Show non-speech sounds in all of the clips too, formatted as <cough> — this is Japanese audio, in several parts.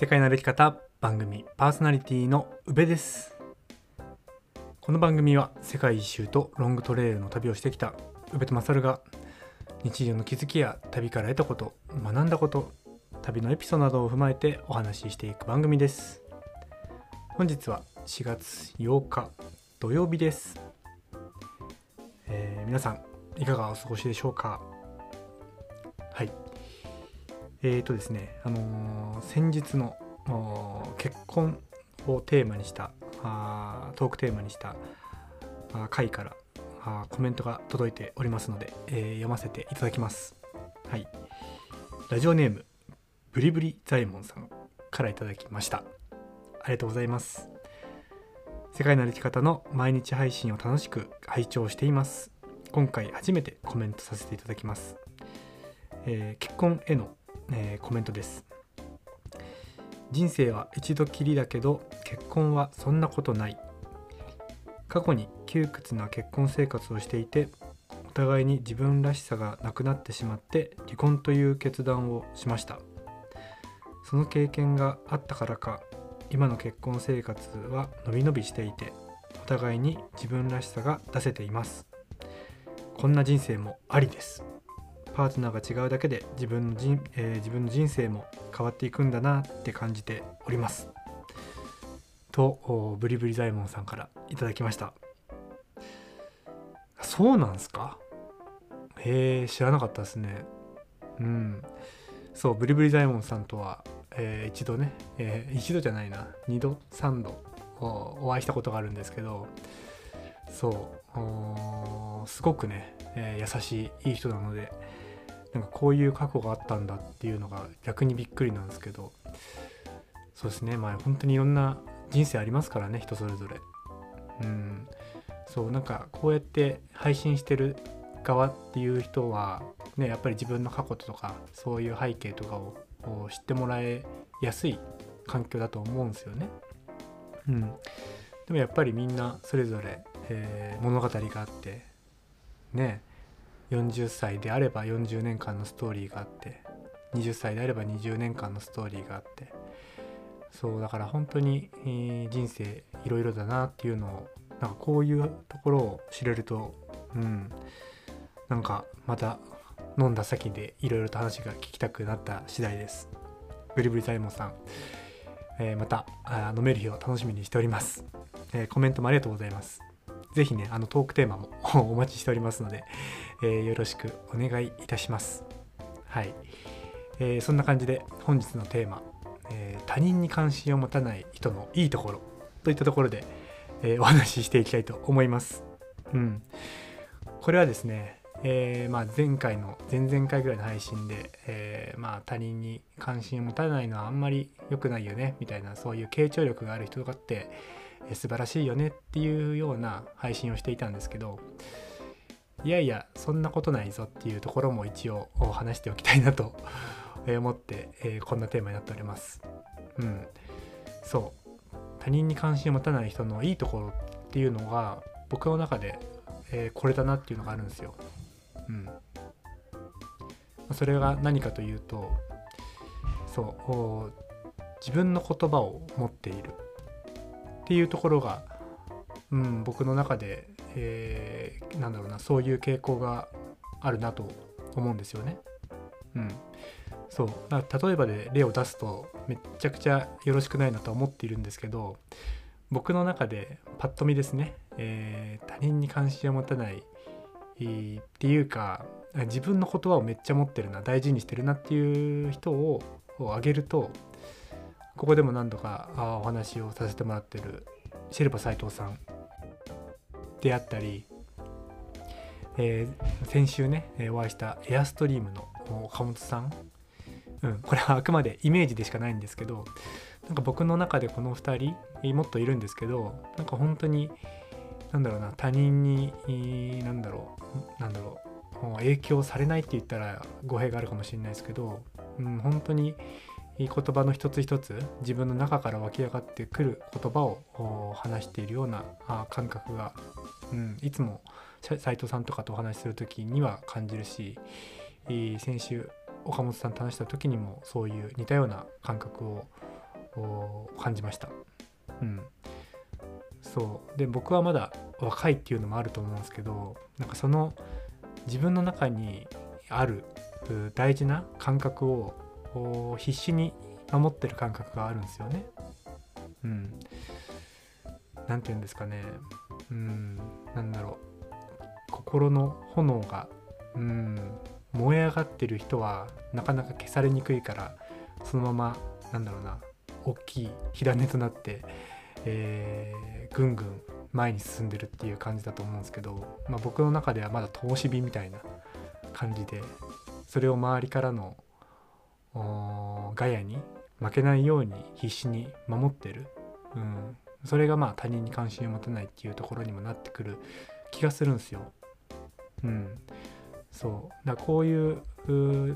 世界の歩き方番組パーソナリティの宇部です。この番組は世界一周とロングトレイルの旅をしてきた宇部と勝が日常の気づきや旅から得たこと学んだこと旅のエピソードなどを踏まえてお話ししていく番組です。本日は4月8日土曜日です、えー皆さんいかがお過ごしでしょうか？えーとですねあのー先日の結婚をテーマにしたあートークテーマにしたあ回からあコメントが届いておりますので、えー読ませていただきます。はい。ラジオネームブリブリザイモンさんからいただきました。ありがとうございます。世界の歩き方の毎日配信を楽しく拝聴しています。今回初めてコメントさせていただきます、えー結婚への、えーコメントです。人生は一度きりだけど結婚はそんなことない。過去に窮屈な結婚生活をしていてお互いに自分らしさがなくなってしまって離婚という決断をしました。その経験があったからか今の結婚生活はのびのびしていてお互いに自分らしさが出せています。こんな人生もありです。パートナーが違うだけで自分の人,、えー自分の人生も変わっていくんだなって感じております。とブリブリザイモンさんからいただきました。そうなんすか？へえ知らなかったですね。うん。そうブリブリザイモンさんとは、えー一度ね、えー一度じゃないな。二度三度お会いしたことがあるんですけどそうすごくね、えー優しいいい人なのでなんかこういう過去があったんだっていうのが逆にびっくりなんですけどそうですね。まあ本当にいろんな人生ありますからね人それぞれ。うん。そうなんかこうやって配信してる側っていう人はねやっぱり自分の過去とかそういう背景とかを知ってもらえやすい環境だと思うんですよね。うん。でもやっぱりみんなそれぞれ、えー物語があってね。40歳であれば40年間のストーリーがあって20歳であれば20年間のストーリーがあってそうだから本当に、えー人生いろいろだなっていうのをなんかこういうところを知れるとうんなんかまた飲んだ先でいろいろと話が聞きたくなった次第です。ブリブリザイモンさん、えーまた飲める日を楽しみにしております、えーコメントもありがとうございます。ぜひねあのトークテーマも <laughs> お待ちしておりますので、えーよろしくお願いいたします。はい、えーそんな感じで本日のテーマ、えー他人に関心を持たない人のいいところといったところで、えーお話ししていきたいと思います。うん。これはですねえーまあ、前回の前々回ぐらいの配信で、えーまあ、他人に関心を持たないのはあんまり良くないよねみたいなそういう傾聴力がある人とかって、素晴らしいよねっていうような配信をしていたんですけどいやいやそんなことないぞっていうところも一応話しておきたいなと思って、えーこんなテーマになっております。うん、そう他人に関心を持たない人のいいところっていうのが僕の中で、えーこれだなっていうのがあるんですよ。うん、それが何かというとそう自分の言葉を持っているっていうところが、うん、僕の中で、えーなんだろうなそういう傾向があるなと思うんですよね。うん、そう例えばで例を出すとめっちゃくちゃよろしくないなとは思っているんですけど僕の中でパッと見ですね、えー他人に関心を持たないえーっていうか自分の言葉をめっちゃ持ってるな大事にしてるなっていう人をを挙げるとここでも何度かお話をさせてもらってるシェルパ斉藤さんであったり、えー先週ねお会いしたエアストリームの岡本さん、うん、これはあくまでイメージでしかないんですけどなんか僕の中でこの2人もっといるんですけどなんか本当になんだろうな他人にえーなんだろうなんだろう影響されないって言ったら語弊があるかもしれないですけど、うん、本当に言葉の一つ一つ自分の中から湧き上がってくる言葉を話しているような感覚が、うん、いつも斉藤さんとかとお話しする時には感じるし、先週岡本さんと話した時にもそういう似たような感覚を感じました。うん、そうで僕はまだ若いっていうのもあると思うんですけどなんかその自分の中にある大事な感覚をこう必死に守ってる感覚があるんですよね。うん。何て言うんですかね。うん。なんだろう。心の炎が、うん、燃え上がってる人はなかなか消されにくいからそのままなんだろうな大きい火種となって、えー、ぐんぐん前に進んでるっていう感じだと思うんですけど、まあ、僕の中ではまだ灯火みたいな感じでそれを周りからのガヤに負けないように必死に守ってる、うん、それがまあ他人に関心を持たないっていうところにもなってくる気がするんですよ。うん、そう。だこういう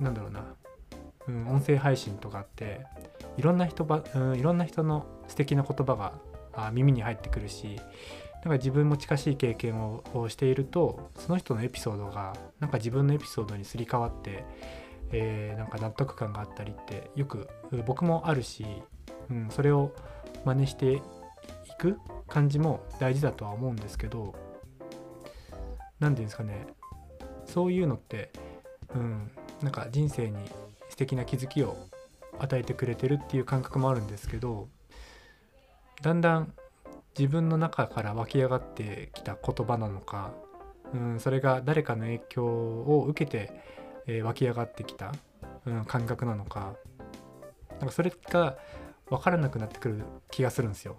なんだろうな、うん、音声配信とかっていろんな人ば、うん、いろんな人の素敵な言葉があ耳に入ってくるしなんか自分も近しい経験をしているとその人のエピソードがなんか自分のエピソードにすり替わって、えー、なんか納得感があったりってよく僕もあるし、うん、それを真似していく感じも大事だとは思うんですけど何て言うんですかね。そういうのって、うん、なんか人生に素敵な気づきを与えてくれてるっていう感覚もあるんですけどだんだん自分の中から湧き上がってきた言葉なのか、うん、それが誰かの影響を受けて、えー、湧き上がってきた、うん、感覚なのかなんかそれが分からなくなってくる気がするんですよ。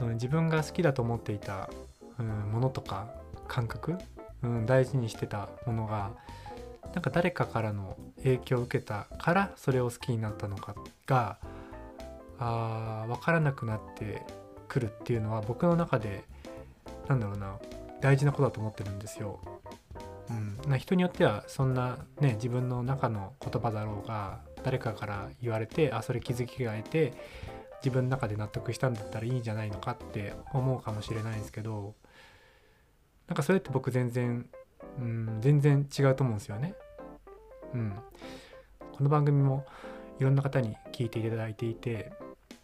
うん、自分が好きだと思っていた、うん、ものとか感覚、うん、大事にしてたものがなんか誰かからの影響を受けたからそれを好きになったのかがあ分からなくなってくるっていうのは僕の中でなんだろうな大事なことだと思ってるんですよ。うん、な人によってはそんなね自分の中の言葉だろうが誰かから言われてあそれ気づきが得て自分の中で納得したんだったらいいんじゃないのかって思うかもしれないんですけどなんかそれって僕全然、うん、全然違うと思うんですよね。うん。この番組もいろんな方に聞いていただいていて、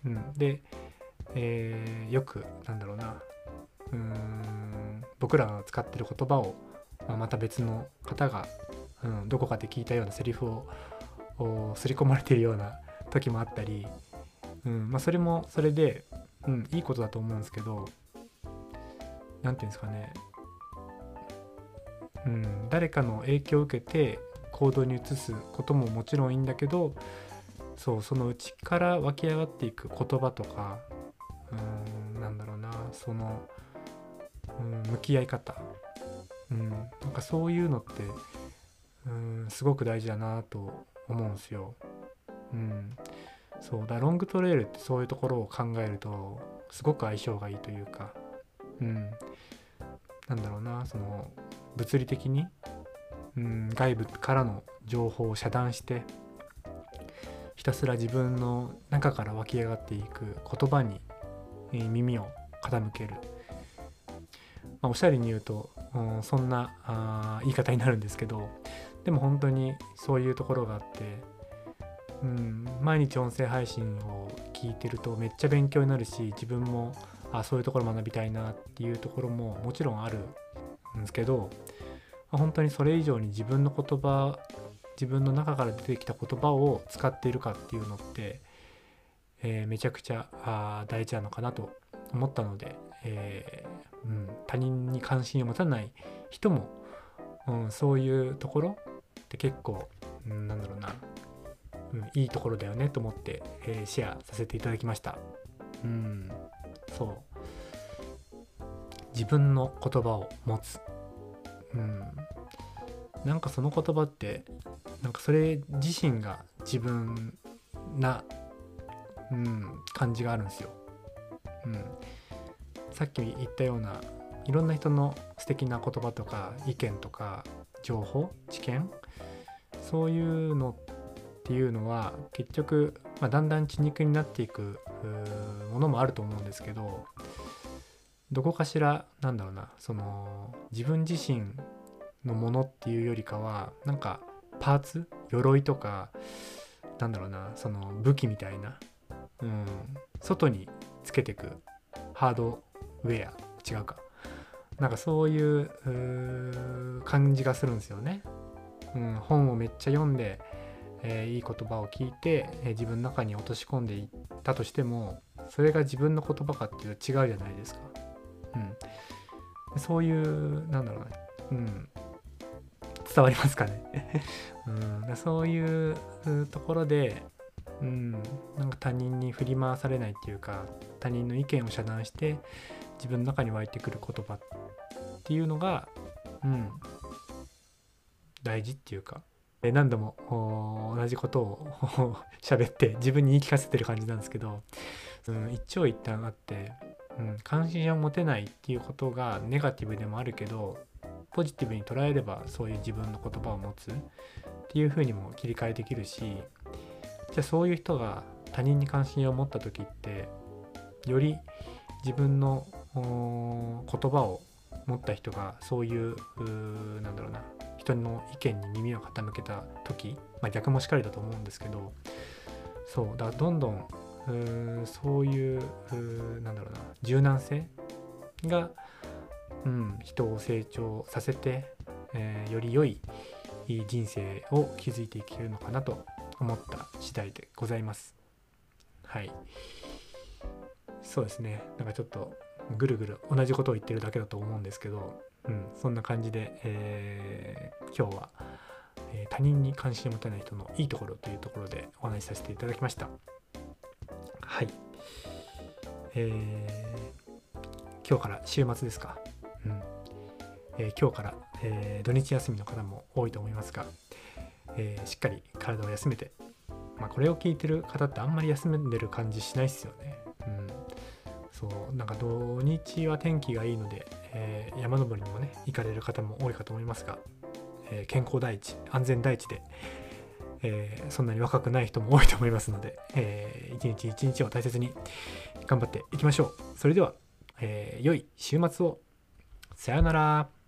うん、で、えー、よくなんだろうなうん僕らが使ってる言葉を、まあ、また別の方が、うん、どこかで聞いたようなセリフを刷り込まれているような時もあったり、うんまあ、それもそれで、うん、いいことだと思うんですけど何て言うんですかね。うん、誰かの影響を受けて行動に移すことももちろんいいんだけどそうその内から湧き上がっていく言葉とかうんなんだろうなその、うん、向き合い方、うん、なんかそういうのってうんすごく大事だなと思うんすよ。うん、そうだロングトレイルってそういうところを考えるとすごく相性がいいというか、うん、なんだろうなその物理的に、うん、外部からの情報を遮断してひたすら自分の中から湧き上がっていく言葉に、耳を傾ける、まあ、おしゃれに言うと、うん、そんなあ言い方になるんですけどでも本当にそういうところがあって、うん、毎日音声配信を聞いてるとめっちゃ勉強になるし自分もあそういうところ学びたいなっていうところももちろんあるんですけど本当にそれ以上に自分の言葉自分の中から出てきた言葉を使っているかっていうのって、えー、めちゃくちゃあ大事なのかなと思ったので、えー、うん、他人に関心を持たない人も、うん、そういうところって結構、うん、なんだろうな、うん、いいところだよねと思って、えー、シェアさせていただきました。うん、そう自分の言葉を持つうんなんかその言葉ってなんかそれ自身が自分な、うん、感じがあるんですよ。うん、さっき言ったようないろんな人の素敵な言葉とか意見とか情報知見そういうのっていうのは結局、まあ、だんだん血肉になっていくものもあると思うんですけどどこかしらなんだろうなその自分自身のものっていうよりかはなんかパーツ鎧とかなんだろうなその武器みたいなうん、外につけてくハードウェア。違うか。なんかそういう感じがするんですよね、うん、本をめっちゃ読んで、えー、いい言葉を聞いて、えー、自分の中に落とし込んでいったとしてもそれが自分の言葉かっていうと違うじゃないですか、うん、そういうなんだろうな、うん、伝わりますかね、<laughs> うん、そういうところで、うん、なんか他人に振り回されないっていうか他人の意見を遮断して自分の中に湧いてくる言葉っていうのが、うん、大事っていうか。何度も同じことを喋って自分に言い聞かせてる感じなんですけど、うん、一長一短あって、うん、関心を持てないっていうことがネガティブでもあるけどポジティブに捉えればそういう自分の言葉を持つっていう風にも切り替えできるしじゃあそういう人が他人に関心を持った時ってより自分の言葉を持った人がそういうなんだろうな人の意見に耳を傾けた時、まあ、逆もしかりだと思うんですけどそうだどんどんそういうなんだろうな柔軟性がうん、人を成長させて、えー、より良い人生を築いていけるのかなと思った次第でございます。はい。そうですね。なんかちょっとぐるぐる同じことを言ってるだけだと思うんですけど、うん、そんな感じで、えー、今日は、えー、他人に関心を持たない人のいいところというところでお話しさせていただきました。はい。えー、今日から週末ですか。うんえ、今日から、え、土日休みの方も多いと思いますが、え、しっかり体を休めて、まあ、これを聞いてる方ってあんまり休んでる感じしないっすよね。うん、そうなんか土日は天気がいいので、え山登りにもね行かれる方も多いかと思いますが、え健康第一安全第一で、えそんなに若くない人も多いと思いますので、えー、一日一日を大切に頑張っていきましょう。それでは、えー、良い週末をさよなら。